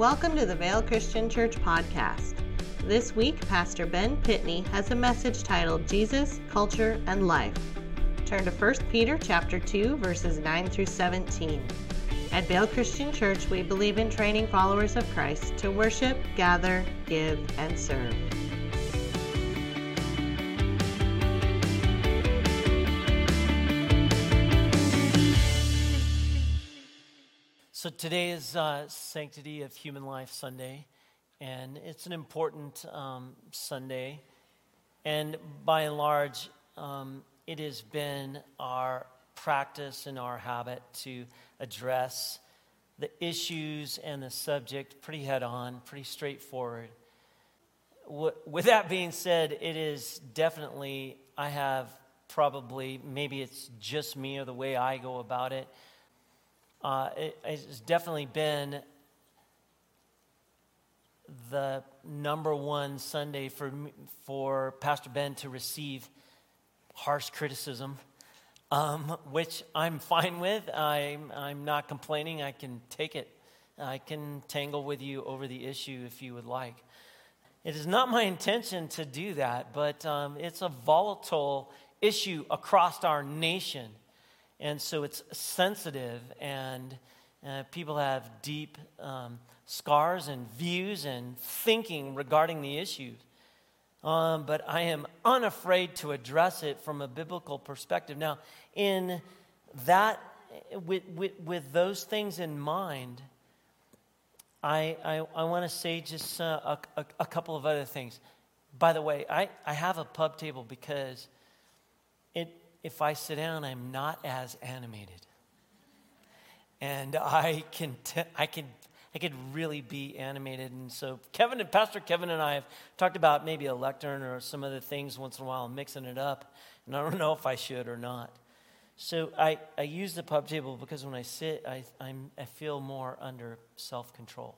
Welcome to the Vale Christian Church podcast. This week, Pastor Ben Pitney has a message titled Jesus, Culture, and Life. Turn to 1 Peter chapter 2, verses 9 through 17. At Vale Christian Church, we believe in training followers of Christ to worship, gather, give, and serve. Today is uh, Sanctity of Human Life Sunday, and it's an important um, Sunday. And by and large, um, it has been our practice and our habit to address the issues and the subject pretty head on, pretty straightforward. With that being said, it is definitely, I have probably, maybe it's just me or the way I go about it uh, it, it's definitely been the number one Sunday for, for Pastor Ben to receive harsh criticism, um, which I'm fine with. I'm, I'm not complaining. I can take it. I can tangle with you over the issue if you would like. It is not my intention to do that, but um, it's a volatile issue across our nation. And so it's sensitive, and uh, people have deep um, scars and views and thinking regarding the issues. Um, but I am unafraid to address it from a biblical perspective. Now, in that, with, with, with those things in mind, I, I, I want to say just uh, a, a, a couple of other things. By the way, I, I have a pub table because it, if I sit down, I'm not as animated. And I can, t- I can, I could really be animated. And so Kevin and Pastor Kevin and I have talked about maybe a lectern or some other things once in a while, mixing it up. And I don't know if I should or not. So I, I use the pub table because when I sit, I, I'm, I feel more under self control.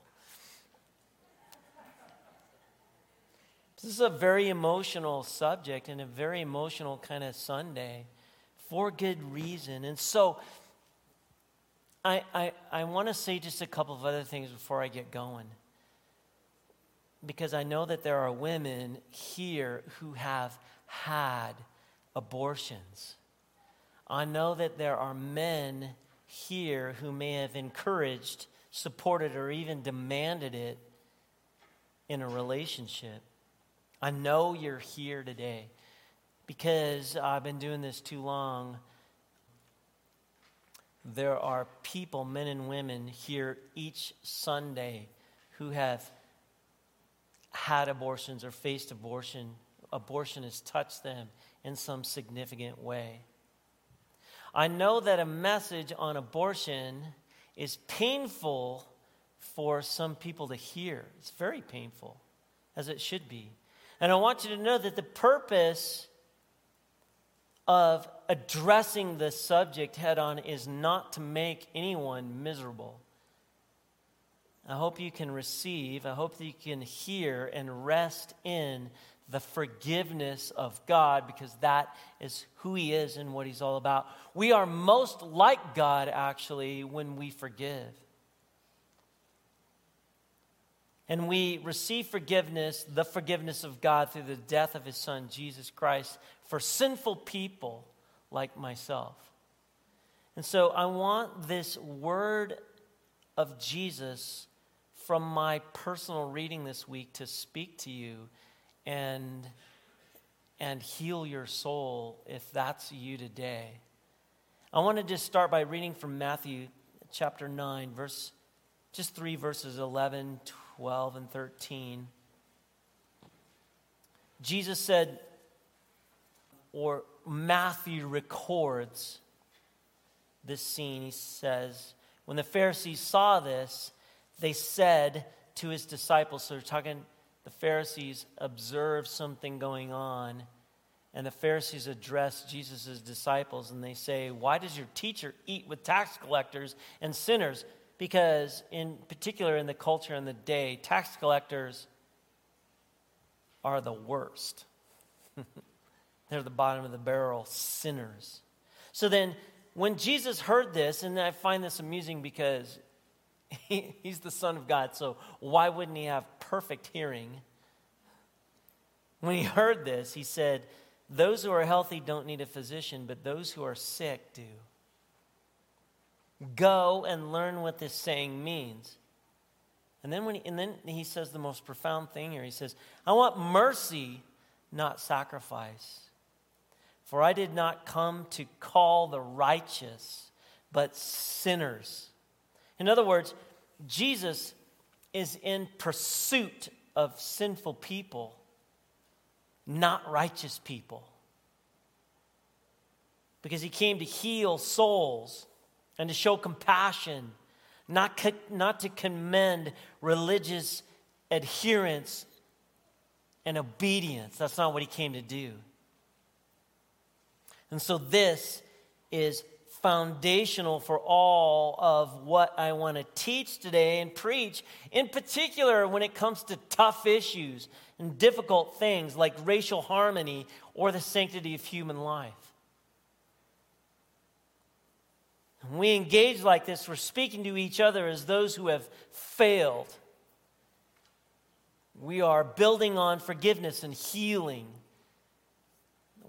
This is a very emotional subject and a very emotional kind of Sunday for good reason. And so I, I, I want to say just a couple of other things before I get going. Because I know that there are women here who have had abortions. I know that there are men here who may have encouraged, supported, or even demanded it in a relationship. I know you're here today because I've been doing this too long. There are people, men and women, here each Sunday who have had abortions or faced abortion. Abortion has touched them in some significant way. I know that a message on abortion is painful for some people to hear. It's very painful, as it should be. And I want you to know that the purpose of addressing the subject head on is not to make anyone miserable. I hope you can receive, I hope that you can hear and rest in the forgiveness of God because that is who He is and what He's all about. We are most like God, actually, when we forgive. And we receive forgiveness, the forgiveness of God, through the death of His Son, Jesus Christ, for sinful people like myself. And so I want this word of Jesus from my personal reading this week to speak to you and, and heal your soul if that's you today. I want to just start by reading from Matthew chapter 9, verse, just three verses 11, 12, and 13. Jesus said, or Matthew records this scene. He says, When the Pharisees saw this, they said to his disciples, so they're talking, the Pharisees observed something going on, and the Pharisees address Jesus' disciples, and they say, Why does your teacher eat with tax collectors and sinners? Because, in particular, in the culture and the day, tax collectors are the worst. They're the bottom of the barrel sinners. So then, when Jesus heard this, and I find this amusing because He, he's the Son of God, so why wouldn't he have perfect hearing? When he heard this, he said, Those who are healthy don't need a physician, but those who are sick do. Go and learn what this saying means. And then, when he, and then he says the most profound thing here. He says, I want mercy, not sacrifice. For I did not come to call the righteous, but sinners. In other words, Jesus is in pursuit of sinful people, not righteous people. Because he came to heal souls and to show compassion, not, co- not to commend religious adherence and obedience. That's not what he came to do. And so, this is foundational for all of what I want to teach today and preach, in particular when it comes to tough issues and difficult things like racial harmony or the sanctity of human life. When we engage like this, we're speaking to each other as those who have failed. We are building on forgiveness and healing.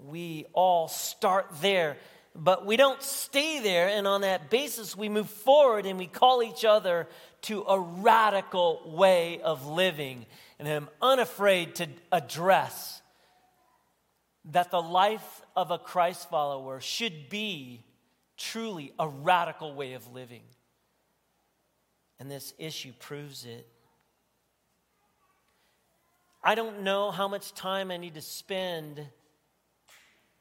We all start there but we don't stay there, and on that basis, we move forward and we call each other to a radical way of living. And I'm unafraid to address that the life of a Christ follower should be truly a radical way of living. And this issue proves it. I don't know how much time I need to spend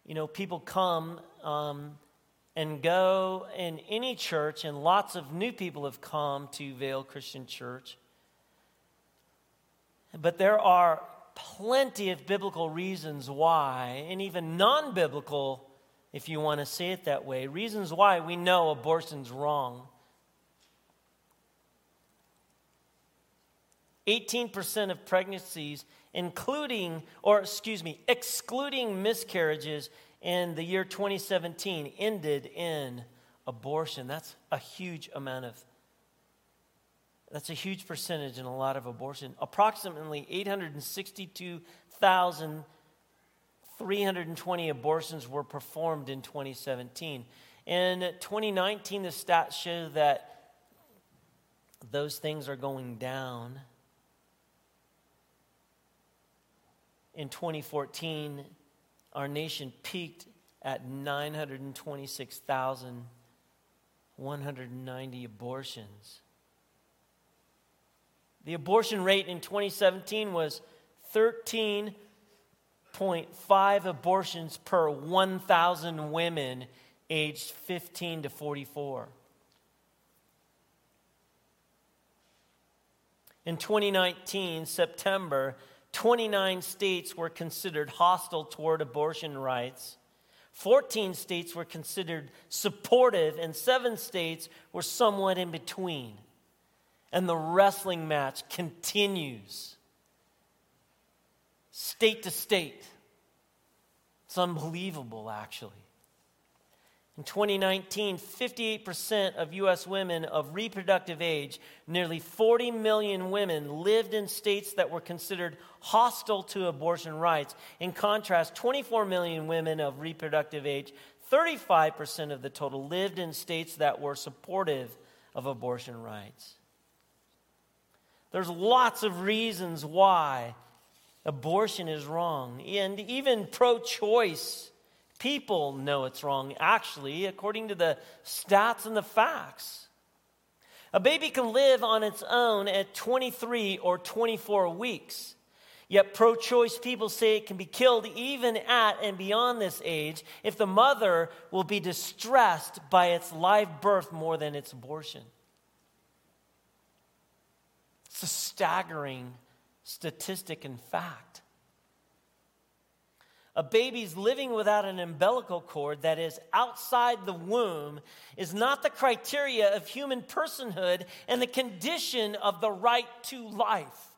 you know, people come um, and go in any church, and lots of new people have come to Vale Christian Church. But there are plenty of biblical reasons why, and even non biblical, if you want to say it that way, reasons why we know abortion's wrong. 18% of pregnancies including, or excuse me, excluding miscarriages in the year 2017 ended in abortion. That's a huge amount of, that's a huge percentage in a lot of abortion. Approximately 862,320 abortions were performed in 2017. In 2019, the stats show that those things are going down. In 2014, our nation peaked at 926,190 abortions. The abortion rate in 2017 was 13.5 abortions per 1,000 women aged 15 to 44. In 2019, September, 29 states were considered hostile toward abortion rights. 14 states were considered supportive, and seven states were somewhat in between. And the wrestling match continues state to state. It's unbelievable, actually. In 2019, 58% of U.S. women of reproductive age, nearly 40 million women, lived in states that were considered hostile to abortion rights. In contrast, 24 million women of reproductive age, 35% of the total, lived in states that were supportive of abortion rights. There's lots of reasons why abortion is wrong, and even pro choice people know it's wrong, actually, according to the stats and the facts. A baby can live on its own at 23 or 24 weeks. Yet pro choice people say it can be killed even at and beyond this age if the mother will be distressed by its live birth more than its abortion. It's a staggering statistic and fact. A baby's living without an umbilical cord that is outside the womb is not the criteria of human personhood and the condition of the right to life.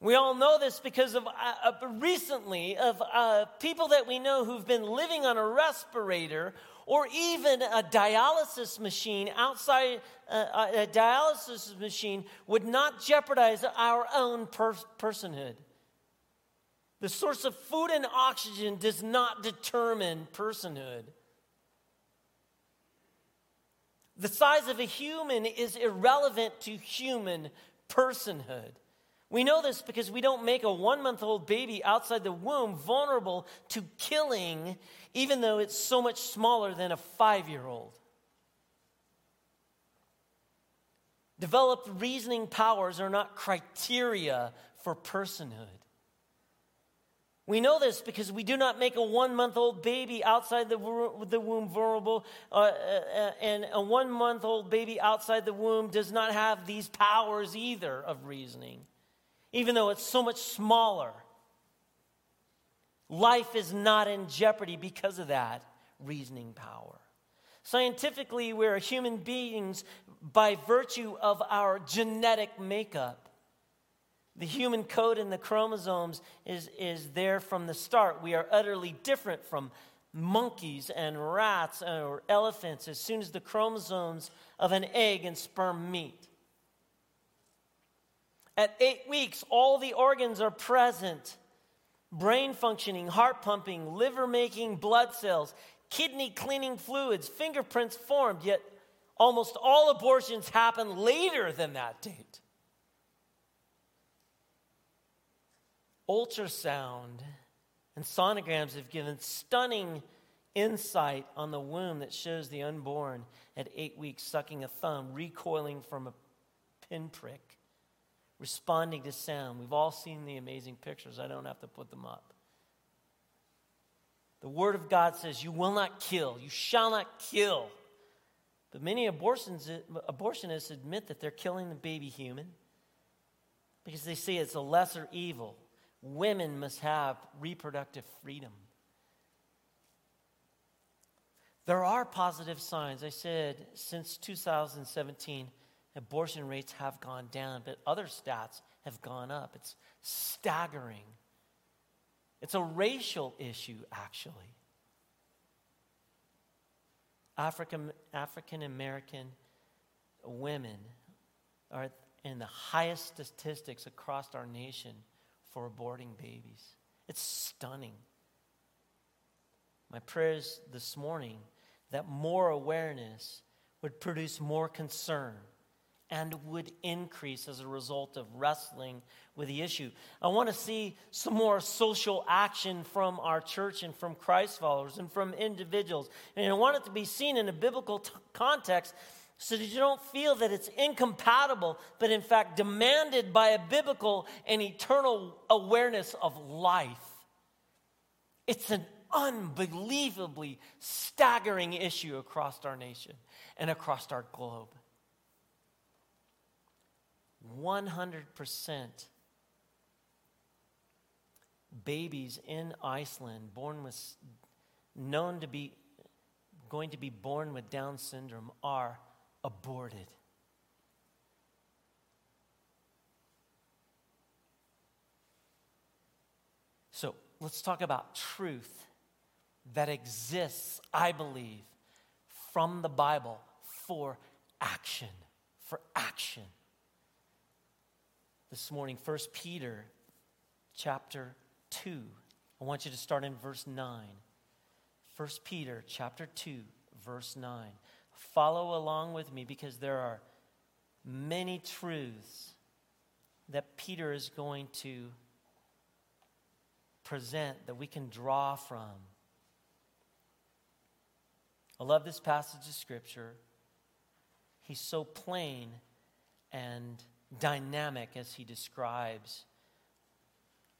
We all know this because of uh, recently of uh, people that we know who've been living on a respirator or even a dialysis machine outside uh, a dialysis machine would not jeopardize our own per- personhood. The source of food and oxygen does not determine personhood. The size of a human is irrelevant to human personhood. We know this because we don't make a one month old baby outside the womb vulnerable to killing, even though it's so much smaller than a five year old. Developed reasoning powers are not criteria for personhood. We know this because we do not make a one month old baby outside the, the womb vulnerable, uh, uh, uh, and a one month old baby outside the womb does not have these powers either of reasoning, even though it's so much smaller. Life is not in jeopardy because of that reasoning power. Scientifically, we're human beings by virtue of our genetic makeup. The human code in the chromosomes is, is there from the start. We are utterly different from monkeys and rats or elephants as soon as the chromosomes of an egg and sperm meet. At eight weeks, all the organs are present brain functioning, heart pumping, liver making blood cells, kidney cleaning fluids, fingerprints formed, yet almost all abortions happen later than that date. Ultrasound and sonograms have given stunning insight on the womb that shows the unborn at eight weeks sucking a thumb, recoiling from a pinprick, responding to sound. We've all seen the amazing pictures. I don't have to put them up. The Word of God says, You will not kill, you shall not kill. But many abortions, abortionists admit that they're killing the baby human because they say it's a lesser evil women must have reproductive freedom. There are positive signs. I said since 2017, abortion rates have gone down, but other stats have gone up. It's staggering. It's a racial issue, actually. African African American women are in the highest statistics across our nation for aborting babies. It's stunning. My prayers this morning that more awareness would produce more concern and would increase as a result of wrestling with the issue. I want to see some more social action from our church and from Christ followers and from individuals. And I want it to be seen in a biblical t- context so that you don't feel that it's incompatible, but in fact demanded by a biblical and eternal awareness of life. It's an unbelievably staggering issue across our nation and across our globe. 100% babies in Iceland born with known to be going to be born with Down syndrome are aborted. So let's talk about truth that exists, I believe, from the Bible for action. For action. This morning, 1 Peter chapter 2. I want you to start in verse 9. 1 Peter chapter 2, verse 9 follow along with me because there are many truths that Peter is going to present that we can draw from. I love this passage of Scripture. He's so plain and dynamic as he describes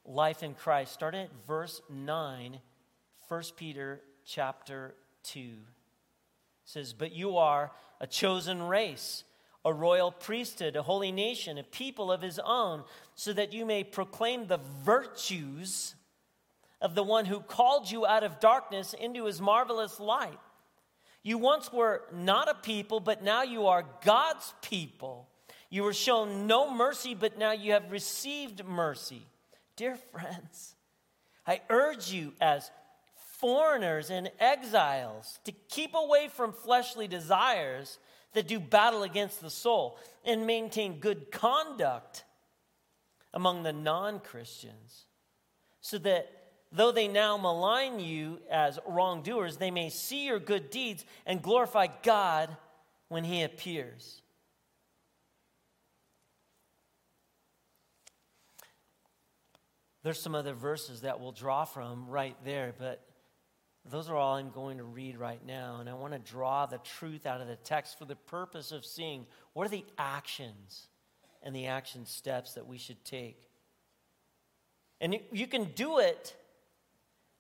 life in Christ. Start at verse 9, 1 Peter chapter 2 says, But you are a chosen race, a royal priesthood, a holy nation, a people of his own, so that you may proclaim the virtues of the one who called you out of darkness into his marvelous light. You once were not a people, but now you are God's people. You were shown no mercy, but now you have received mercy. Dear friends, I urge you as foreigners and exiles, to keep away from fleshly desires that do battle against the soul, and maintain good conduct among the non Christians, so that though they now malign you as wrongdoers, they may see your good deeds and glorify God when He appears. There's some other verses that we'll draw from right there, but those are all I'm going to read right now. And I want to draw the truth out of the text for the purpose of seeing what are the actions and the action steps that we should take. And you can do it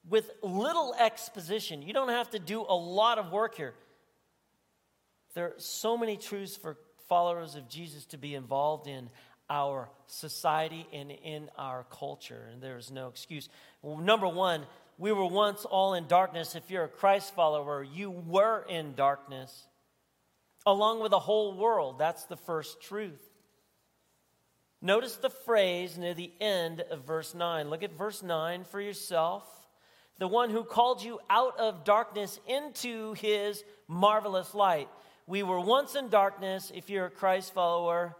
with little exposition. You don't have to do a lot of work here. There are so many truths for followers of Jesus to be involved in our society and in our culture, and there's no excuse. Well, number one, we were once all in darkness. If you're a Christ follower, you were in darkness, along with the whole world. That's the first truth. Notice the phrase near the end of verse 9. Look at verse 9 for yourself. The one who called you out of darkness into his marvelous light. We were once in darkness, if you're a Christ follower.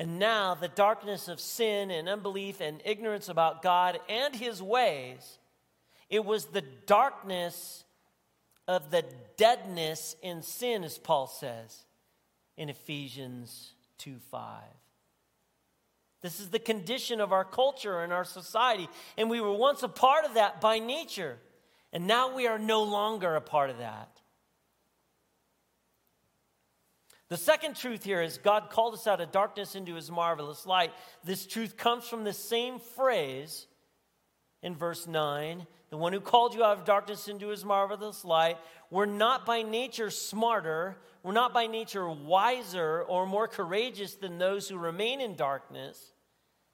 And now the darkness of sin and unbelief and ignorance about God and his ways, it was the darkness of the deadness in sin, as Paul says in Ephesians 2 5. This is the condition of our culture and our society. And we were once a part of that by nature. And now we are no longer a part of that. The second truth here is God called us out of darkness into his marvelous light. This truth comes from the same phrase in verse 9 the one who called you out of darkness into his marvelous light. We're not by nature smarter, we're not by nature wiser or more courageous than those who remain in darkness.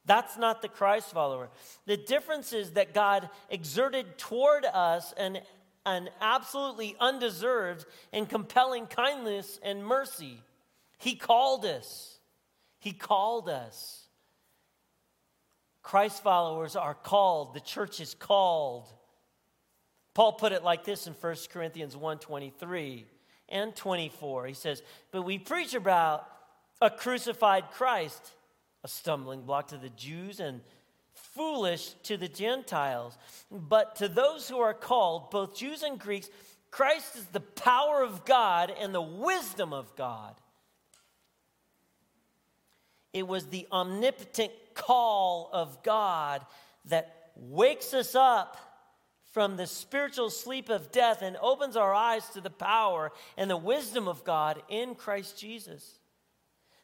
That's not the Christ follower. The difference is that God exerted toward us an, an absolutely undeserved and compelling kindness and mercy. He called us. He called us. Christ followers are called. The church is called. Paul put it like this in 1 Corinthians 1 23 and 24. He says, But we preach about a crucified Christ, a stumbling block to the Jews and foolish to the Gentiles. But to those who are called, both Jews and Greeks, Christ is the power of God and the wisdom of God. It was the omnipotent call of God that wakes us up from the spiritual sleep of death and opens our eyes to the power and the wisdom of God in Christ Jesus.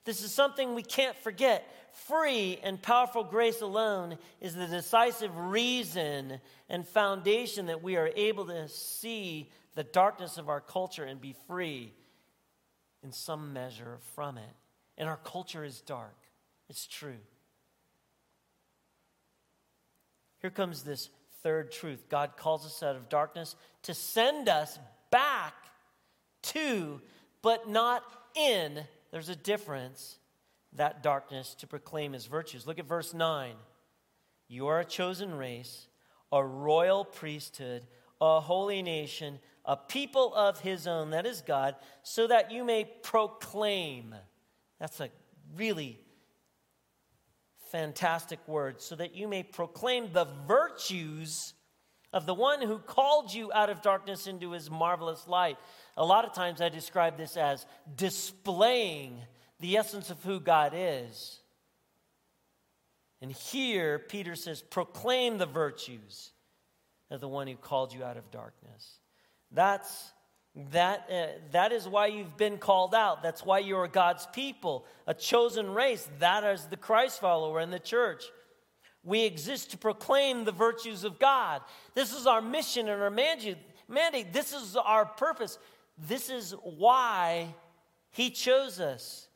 This is something we can't forget. Free and powerful grace alone is the decisive reason and foundation that we are able to see the darkness of our culture and be free in some measure from it. And our culture is dark. It's true. Here comes this third truth God calls us out of darkness to send us back to, but not in, there's a difference, that darkness to proclaim his virtues. Look at verse 9. You are a chosen race, a royal priesthood, a holy nation, a people of his own, that is God, so that you may proclaim. That's a really fantastic word. so that you may proclaim the virtues of the one who called you out of darkness into his marvelous light. A lot of times I describe this as displaying the essence of who God is. And here, Peter says, proclaim the virtues of the one who called you out of darkness. That's that, uh, that is why you've been called out. That's why you're God's people, a chosen race. That is the Christ follower in the church. We exist to proclaim the virtues of God. This is our mission and our mandate. This is our purpose. This is why He chose us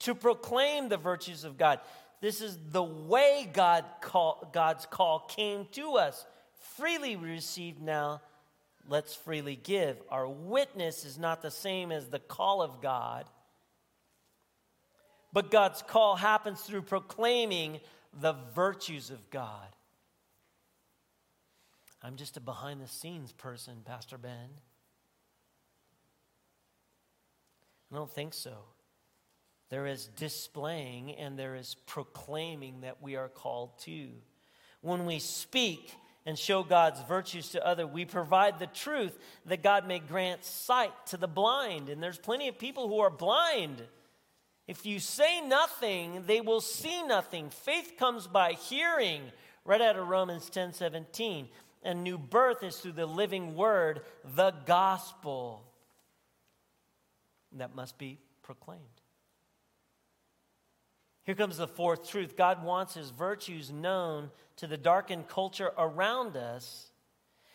to proclaim the virtues of God. This is the way God call, God's call came to us. Freely received now let's freely give. Our witness is not the same as the call of God, but God's call happens through proclaiming the virtues of God. I'm just a behind the scenes person, Pastor Ben. I don't think so. There is displaying and there is proclaiming that we are called to. When we speak and show God's virtues to others, we provide the truth that God may grant sight to the blind. And there's plenty of people who are blind. If you say nothing, they will see nothing. Faith comes by hearing, right out of Romans 10 17. And new birth is through the living word, the gospel. That must be proclaimed. Here comes the fourth truth God wants his virtues known to the darkened culture around us.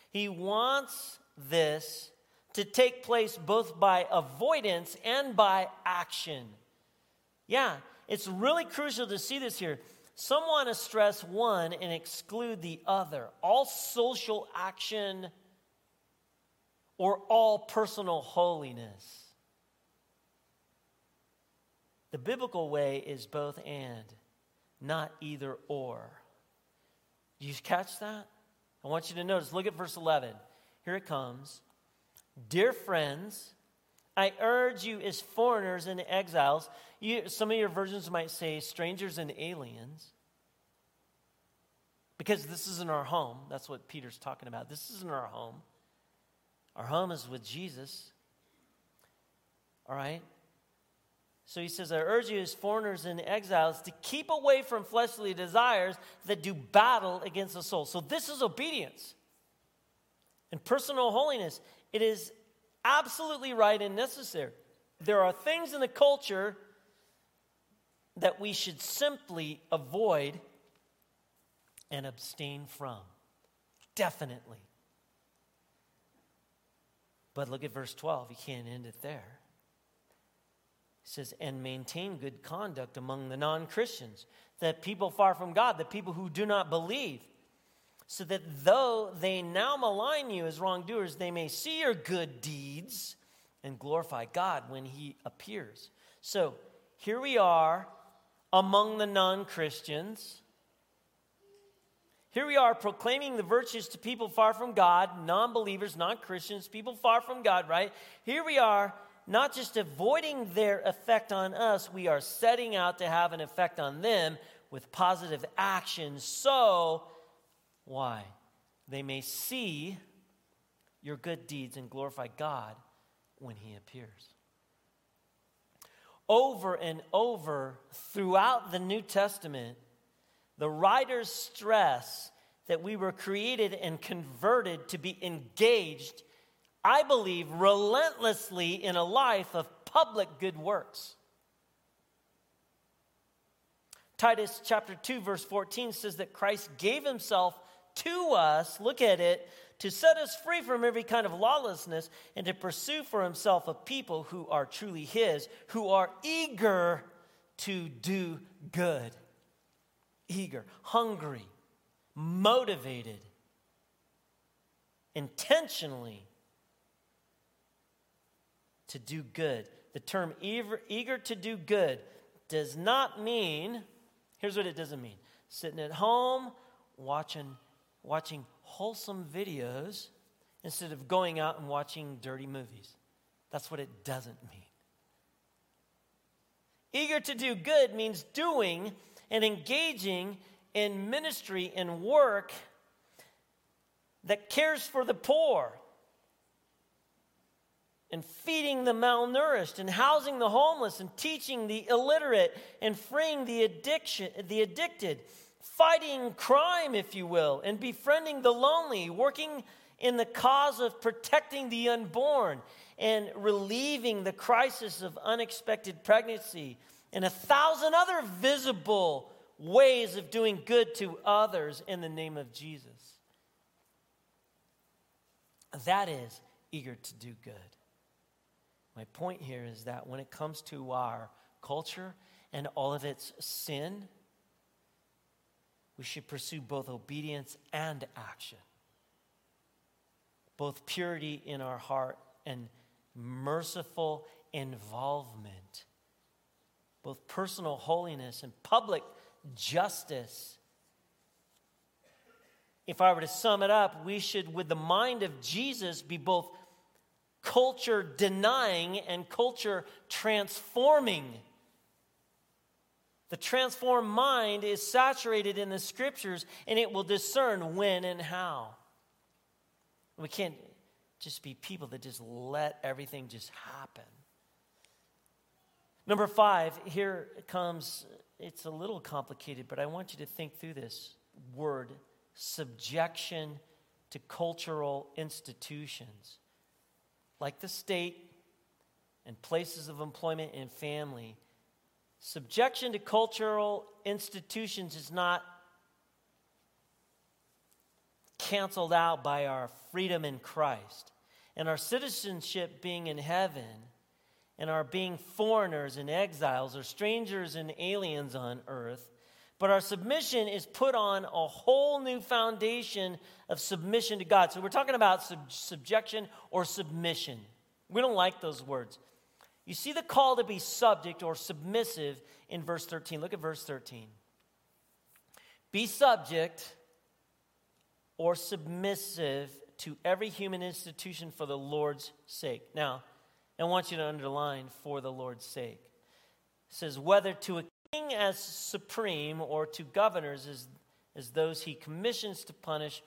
He wants this to take place both by avoidance and by action. Yeah, it's really crucial to see this here. Some want to stress one and exclude the other. All social action or all personal holiness. The biblical way is both and, not either or. Do you catch that? I want you to notice. Look at verse 11. Here it comes. Dear friends, I urge you as foreigners and exiles. You, some of your versions might say strangers and aliens. Because this isn't our home. That's what Peter's talking about. This isn't our home. Our home is with Jesus. All right? So he says, I urge you as foreigners and exiles to keep away from fleshly desires that do battle against the soul. So this is obedience and personal holiness. It is absolutely right and necessary. There are things in the culture that we should simply avoid and abstain from. Definitely. But look at verse 12. You can't end it there says, and maintain good conduct among the non Christians, that people far from God, the people who do not believe, so that though they now malign you as wrongdoers, they may see your good deeds and glorify God when He appears. So here we are among the non Christians. Here we are proclaiming the virtues to people far from God, non believers, non Christians, people far from God, right? Here we are not just avoiding their effect on us, we are setting out to have an effect on them with positive action. So, why? They may see your good deeds and glorify God when He appears. Over and over throughout the New Testament, the writers stress that we were created and converted to be engaged I believe, relentlessly in a life of public good works. Titus chapter 2, verse 14 says that Christ gave himself to us, look at it, to set us free from every kind of lawlessness and to pursue for himself a people who are truly his, who are eager to do good. Eager, hungry, motivated, intentionally to do good. The term eager, eager to do good does not mean, here's what it doesn't mean sitting at home watching, watching wholesome videos instead of going out and watching dirty movies. That's what it doesn't mean. Eager to do good means doing and engaging in ministry and work that cares for the poor and feeding the malnourished and housing the homeless and teaching the illiterate and freeing the addiction the addicted fighting crime if you will and befriending the lonely working in the cause of protecting the unborn and relieving the crisis of unexpected pregnancy and a thousand other visible ways of doing good to others in the name of Jesus. That is eager to do good my point here is that when it comes to our culture and all of its sin, we should pursue both obedience and action, both purity in our heart and merciful involvement, both personal holiness and public justice. if I were to sum it up, we should, with the mind of Jesus, be both culture denying and culture transforming. The transformed mind is saturated in the scriptures and it will discern when and how. We can't just be people that just let everything just happen. Number five, here comes, it's a little complicated, but I want you to think through this word subjection to cultural institutions like the state and places of employment and family. Subjection to cultural institutions is not canceled out by our freedom in Christ and our citizenship being in heaven and our being foreigners and exiles or strangers and aliens on earth. But our submission is put on a whole new foundation of submission to God. So we're talking about sub- subjection or submission. We don't like those words. You see the call to be subject or submissive in verse 13. Look at verse 13. Be subject or submissive to every human institution for the Lord's sake. Now, I want you to underline for the Lord's sake. It says, whether to a king as supreme or to governors as, those he commissions to punish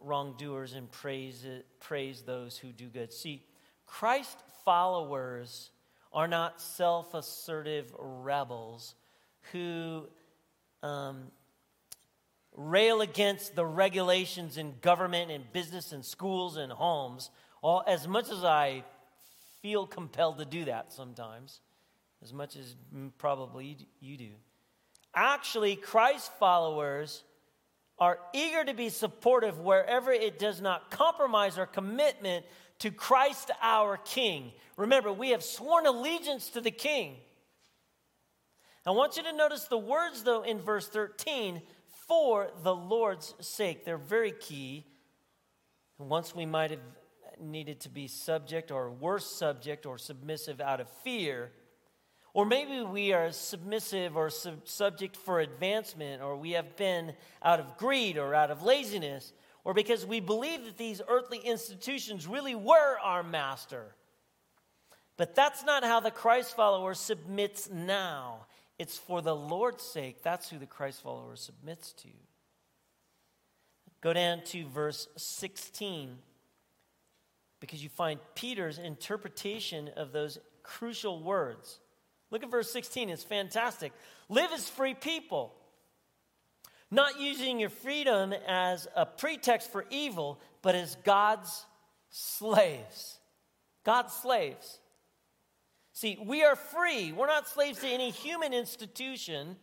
wrongdoers and praise, praise those who do good. See, Christ followers are not self assertive rebels who um, rail against the regulations in government and business and schools and homes, all, as much as I feel compelled to do that sometimes, as much as probably you do. Actually, Christ followers are eager to be supportive wherever it does not compromise our commitment to Christ our King. Remember, we have sworn allegiance to the King. I want you to notice the words, though, in verse 13 for the Lord's sake. They're very key. Once we might have needed to be subject or worse subject or submissive out of fear. Or maybe we are submissive or sub- subject for advancement, or we have been out of greed or out of laziness, or because we believe that these earthly institutions really were our master. But that's not how the Christ follower submits now. It's for the Lord's sake. That's who the Christ follower submits to. Go down to verse 16 because you find Peter's interpretation of those crucial words. Look at verse 16, it's fantastic. Live as free people, not using your freedom as a pretext for evil, but as God's slaves. God's slaves. See, we are free. We're not slaves to any human institution.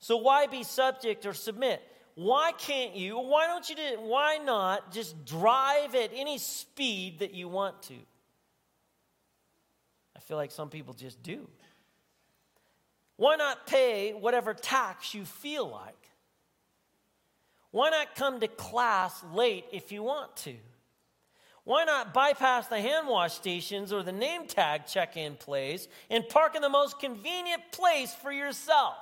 So why be subject or submit? Why can't you, why don't you, why not just drive at any speed that you want to? I feel like some people just do. Why not pay whatever tax you feel like? Why not come to class late if you want to? Why not bypass the hand wash stations or the name tag check in place and park in the most convenient place for yourself?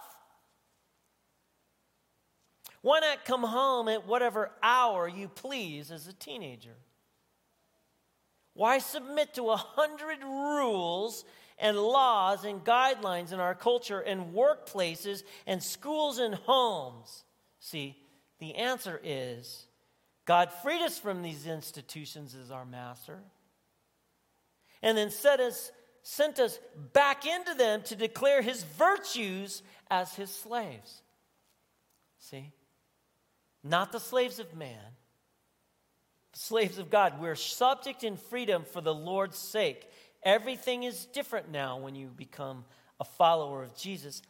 Why not come home at whatever hour you please as a teenager? Why submit to a hundred rules and laws and guidelines in our culture and workplaces and schools and homes? See, the answer is God freed us from these institutions as our master and then set us, sent us back into them to declare his virtues as his slaves. See? Not the slaves of man, slaves of God. We're subject in freedom for the Lord's sake. Everything is different now when you become a follower of Jesus.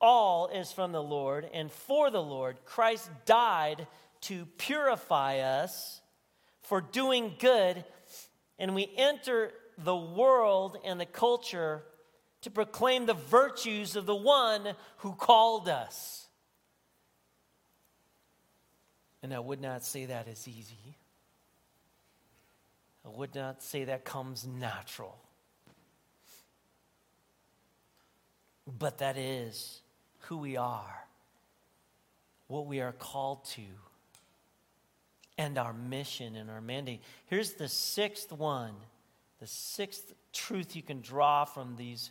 All is from the Lord and for the Lord. Christ died to purify us for doing good, and we enter the world and the culture to proclaim the virtues of the one who called us. And I would not say that is easy. I would not say that comes natural. But that is who we are, what we are called to and our mission and our mandate. Here's the sixth one, the sixth truth you can draw from these,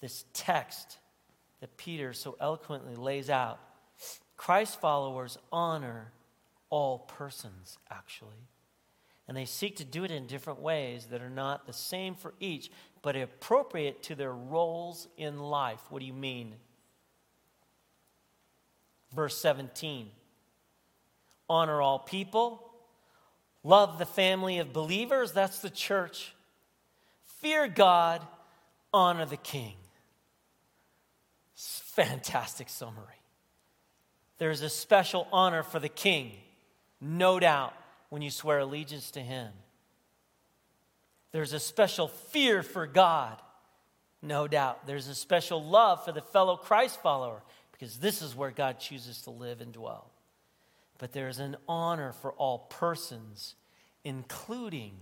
this text that Peter so eloquently lays out. Christ followers honor all persons, actually. And they seek to do it in different ways that are not the same for each, but appropriate to their roles in life. What do you mean? Verse 17 honor all people, love the family of believers, that's the church, fear God, honor the king. Fantastic summary. There's a special honor for the king, no doubt, when you swear allegiance to him. There's a special fear for God, no doubt. There's a special love for the fellow Christ follower, because this is where God chooses to live and dwell but there is an honor for all persons, including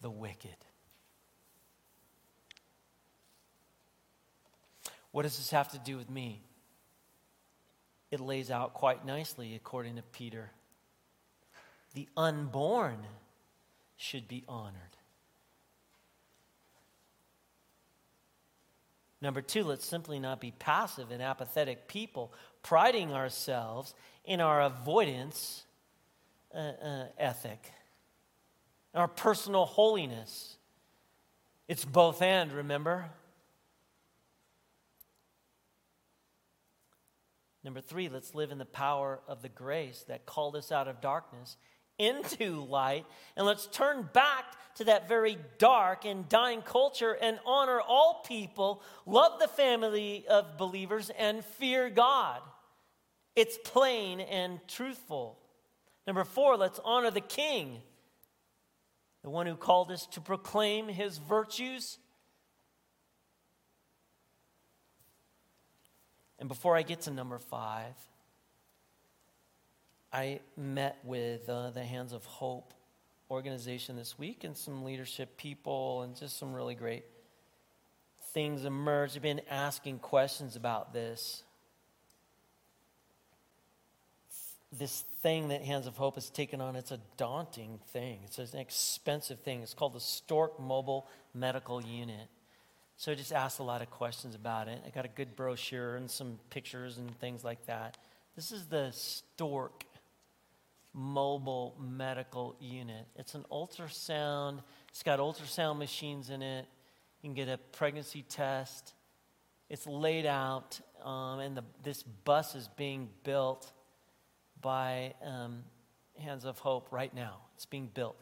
the wicked. What does this have to do with me? It lays out quite nicely, according to Peter. The unborn should be honored. Number two, let's simply not be passive and apathetic people, priding ourselves in our avoidance uh, uh, ethic, our personal holiness. It's both and, remember? Number three, let's live in the power of the grace that called us out of darkness into light. And let's turn back to that very dark and dying culture and honor all people, love the family of believers, and fear God. It's plain and truthful. Number four, let's honor the king, the one who called us to proclaim his virtues. And before I get to number five, I met with uh, the Hands of Hope organization this week and some leadership people and just some really great things emerged. I've been asking questions about this. this thing that Hands of Hope has taken on, it's a daunting thing. It's an expensive thing. It's called the Stork Mobile Medical Unit. So I just asked a lot of questions about it. I got a good brochure and some pictures and things like that. This is the Stork Mobile Medical Unit. It's an ultrasound, it's got ultrasound machines in it. You can get a pregnancy test. It's laid out, um, and the, this bus is being built by um, Hands of Hope right now. It's being built.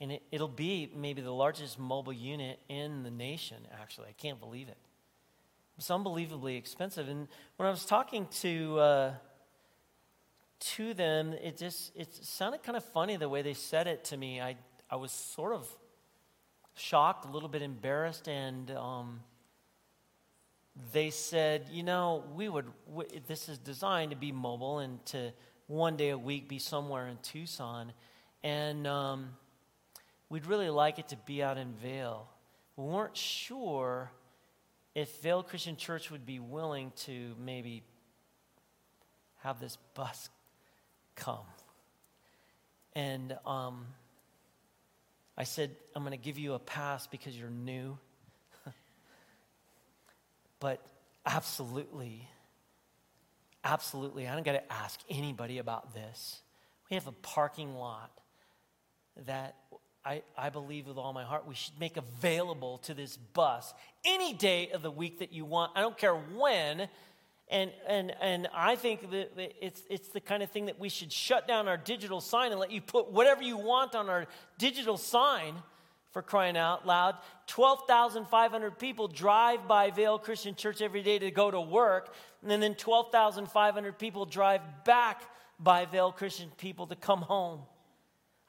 And it, it'll be maybe the largest mobile unit in the nation, actually. I can't believe it. It's unbelievably expensive. And when I was talking to, uh, to them, it just it sounded kind of funny the way they said it to me. I, I was sort of shocked, a little bit embarrassed, and um, they said, you know, we would, this is designed to be mobile and to one day a week be somewhere in Tucson. And um, we'd really like it to be out in Vail. We weren't sure if Vail Christian Church would be willing to maybe have this bus come. And um, I said, I'm going to give you a pass because you're new but absolutely, absolutely, I don't got to ask anybody about this. We have a parking lot that I, I believe with all my heart we should make available to this bus any day of the week that you want. I don't care when. And, and, and I think that it's, it's the kind of thing that we should shut down our digital sign and let you put whatever you want on our digital sign for crying out loud. 12,500 people drive by Vail Christian Church every day to go to work, and then 12,500 people drive back by Vail Christian people to come home.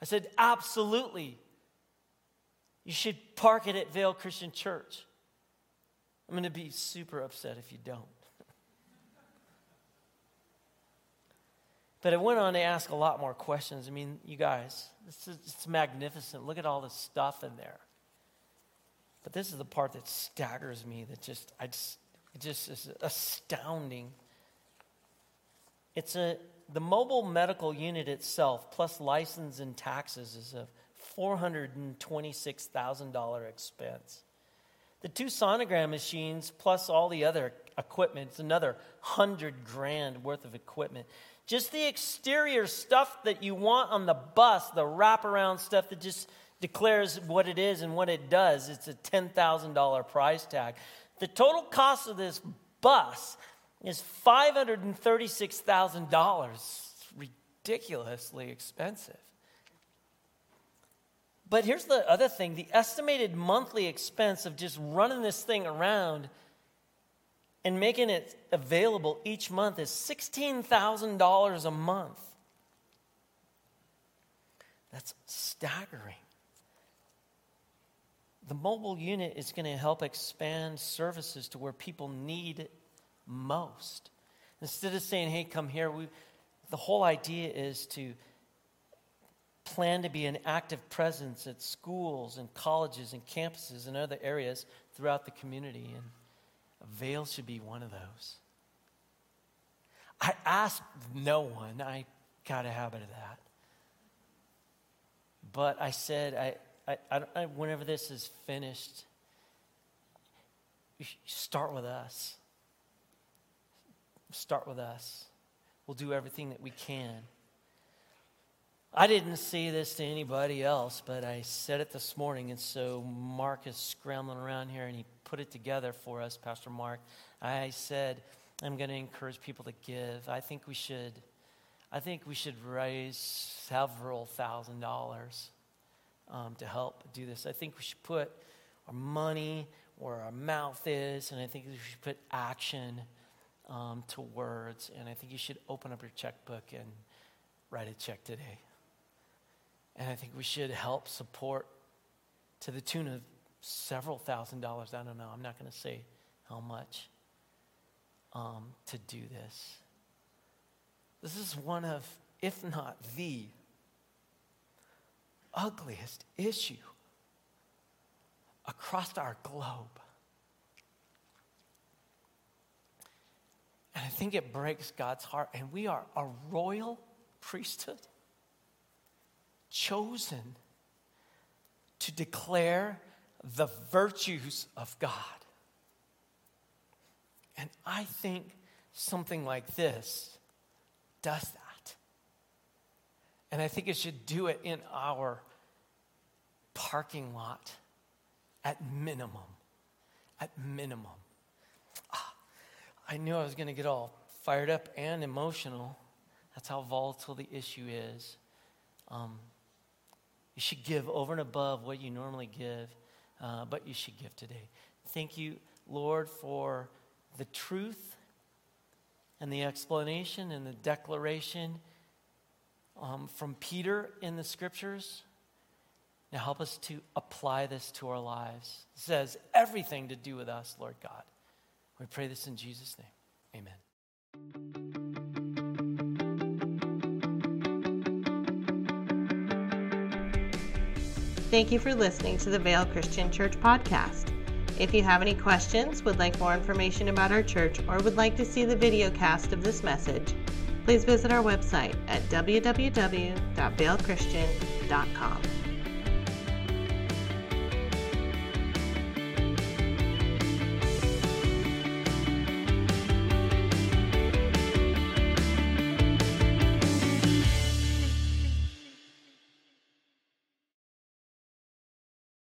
I said, absolutely. You should park it at Vail Christian Church. I'm going to be super upset if you don't. But I went on to ask a lot more questions. I mean, you guys, it's, it's magnificent. Look at all the stuff in there. But this is the part that staggers me, that just, I just, it just is astounding. It's a the mobile medical unit itself, plus license and taxes, is a $426,000 expense. The two sonogram machines, plus all the other equipment, it's another hundred grand worth of equipment. Just the exterior stuff that you want on the bus, the wraparound stuff that just declares what it is and what it does, it's a $10,000 price tag. The total cost of this bus is $536,000. Ridiculously expensive. But here's the other thing the estimated monthly expense of just running this thing around and making it available each month is $16,000 a month. That's staggering. The mobile unit is going to help expand services to where people need it most. Instead of saying, hey, come here, we, the whole idea is to plan to be an active presence at schools and colleges and campuses and other areas throughout the community. And Vail should be one of those. I asked no one. I got a habit of that. But I said, I, I, I, whenever this is finished, start with us. Start with us. We'll do everything that we can. I didn't say this to anybody else, but I said it this morning, and so Mark is scrambling around here and he put it together for us, Pastor Mark. I said, I'm going to encourage people to give. I think we should, I think we should raise several thousand dollars um, to help do this. I think we should put our money where our mouth is, and I think we should put action um, to words. And I think you should open up your checkbook and write a check today. And I think we should help support to the tune of several thousand dollars. I don't know. I'm not going to say how much um, to do this. This is one of, if not the ugliest issue across our globe. And I think it breaks God's heart. And we are a royal priesthood chosen to declare the virtues of God. And I think something like this does that. And I think it should do it in our parking lot at minimum. At minimum. Ah, I knew I was going to get all fired up and emotional. That's how volatile the issue is. Um, you should give over and above what you normally give, uh, but you should give today. Thank you, Lord, for the truth and the explanation and the declaration um, from Peter in the scriptures. Now help us to apply this to our lives. Says everything to do with us, Lord God. We pray this in Jesus' name. Amen. Thank you for listening to the Vail Christian Church podcast. If you have any questions, would like more information about our church, or would like to see the video cast of this message, please visit our website at www.vailchristian.com.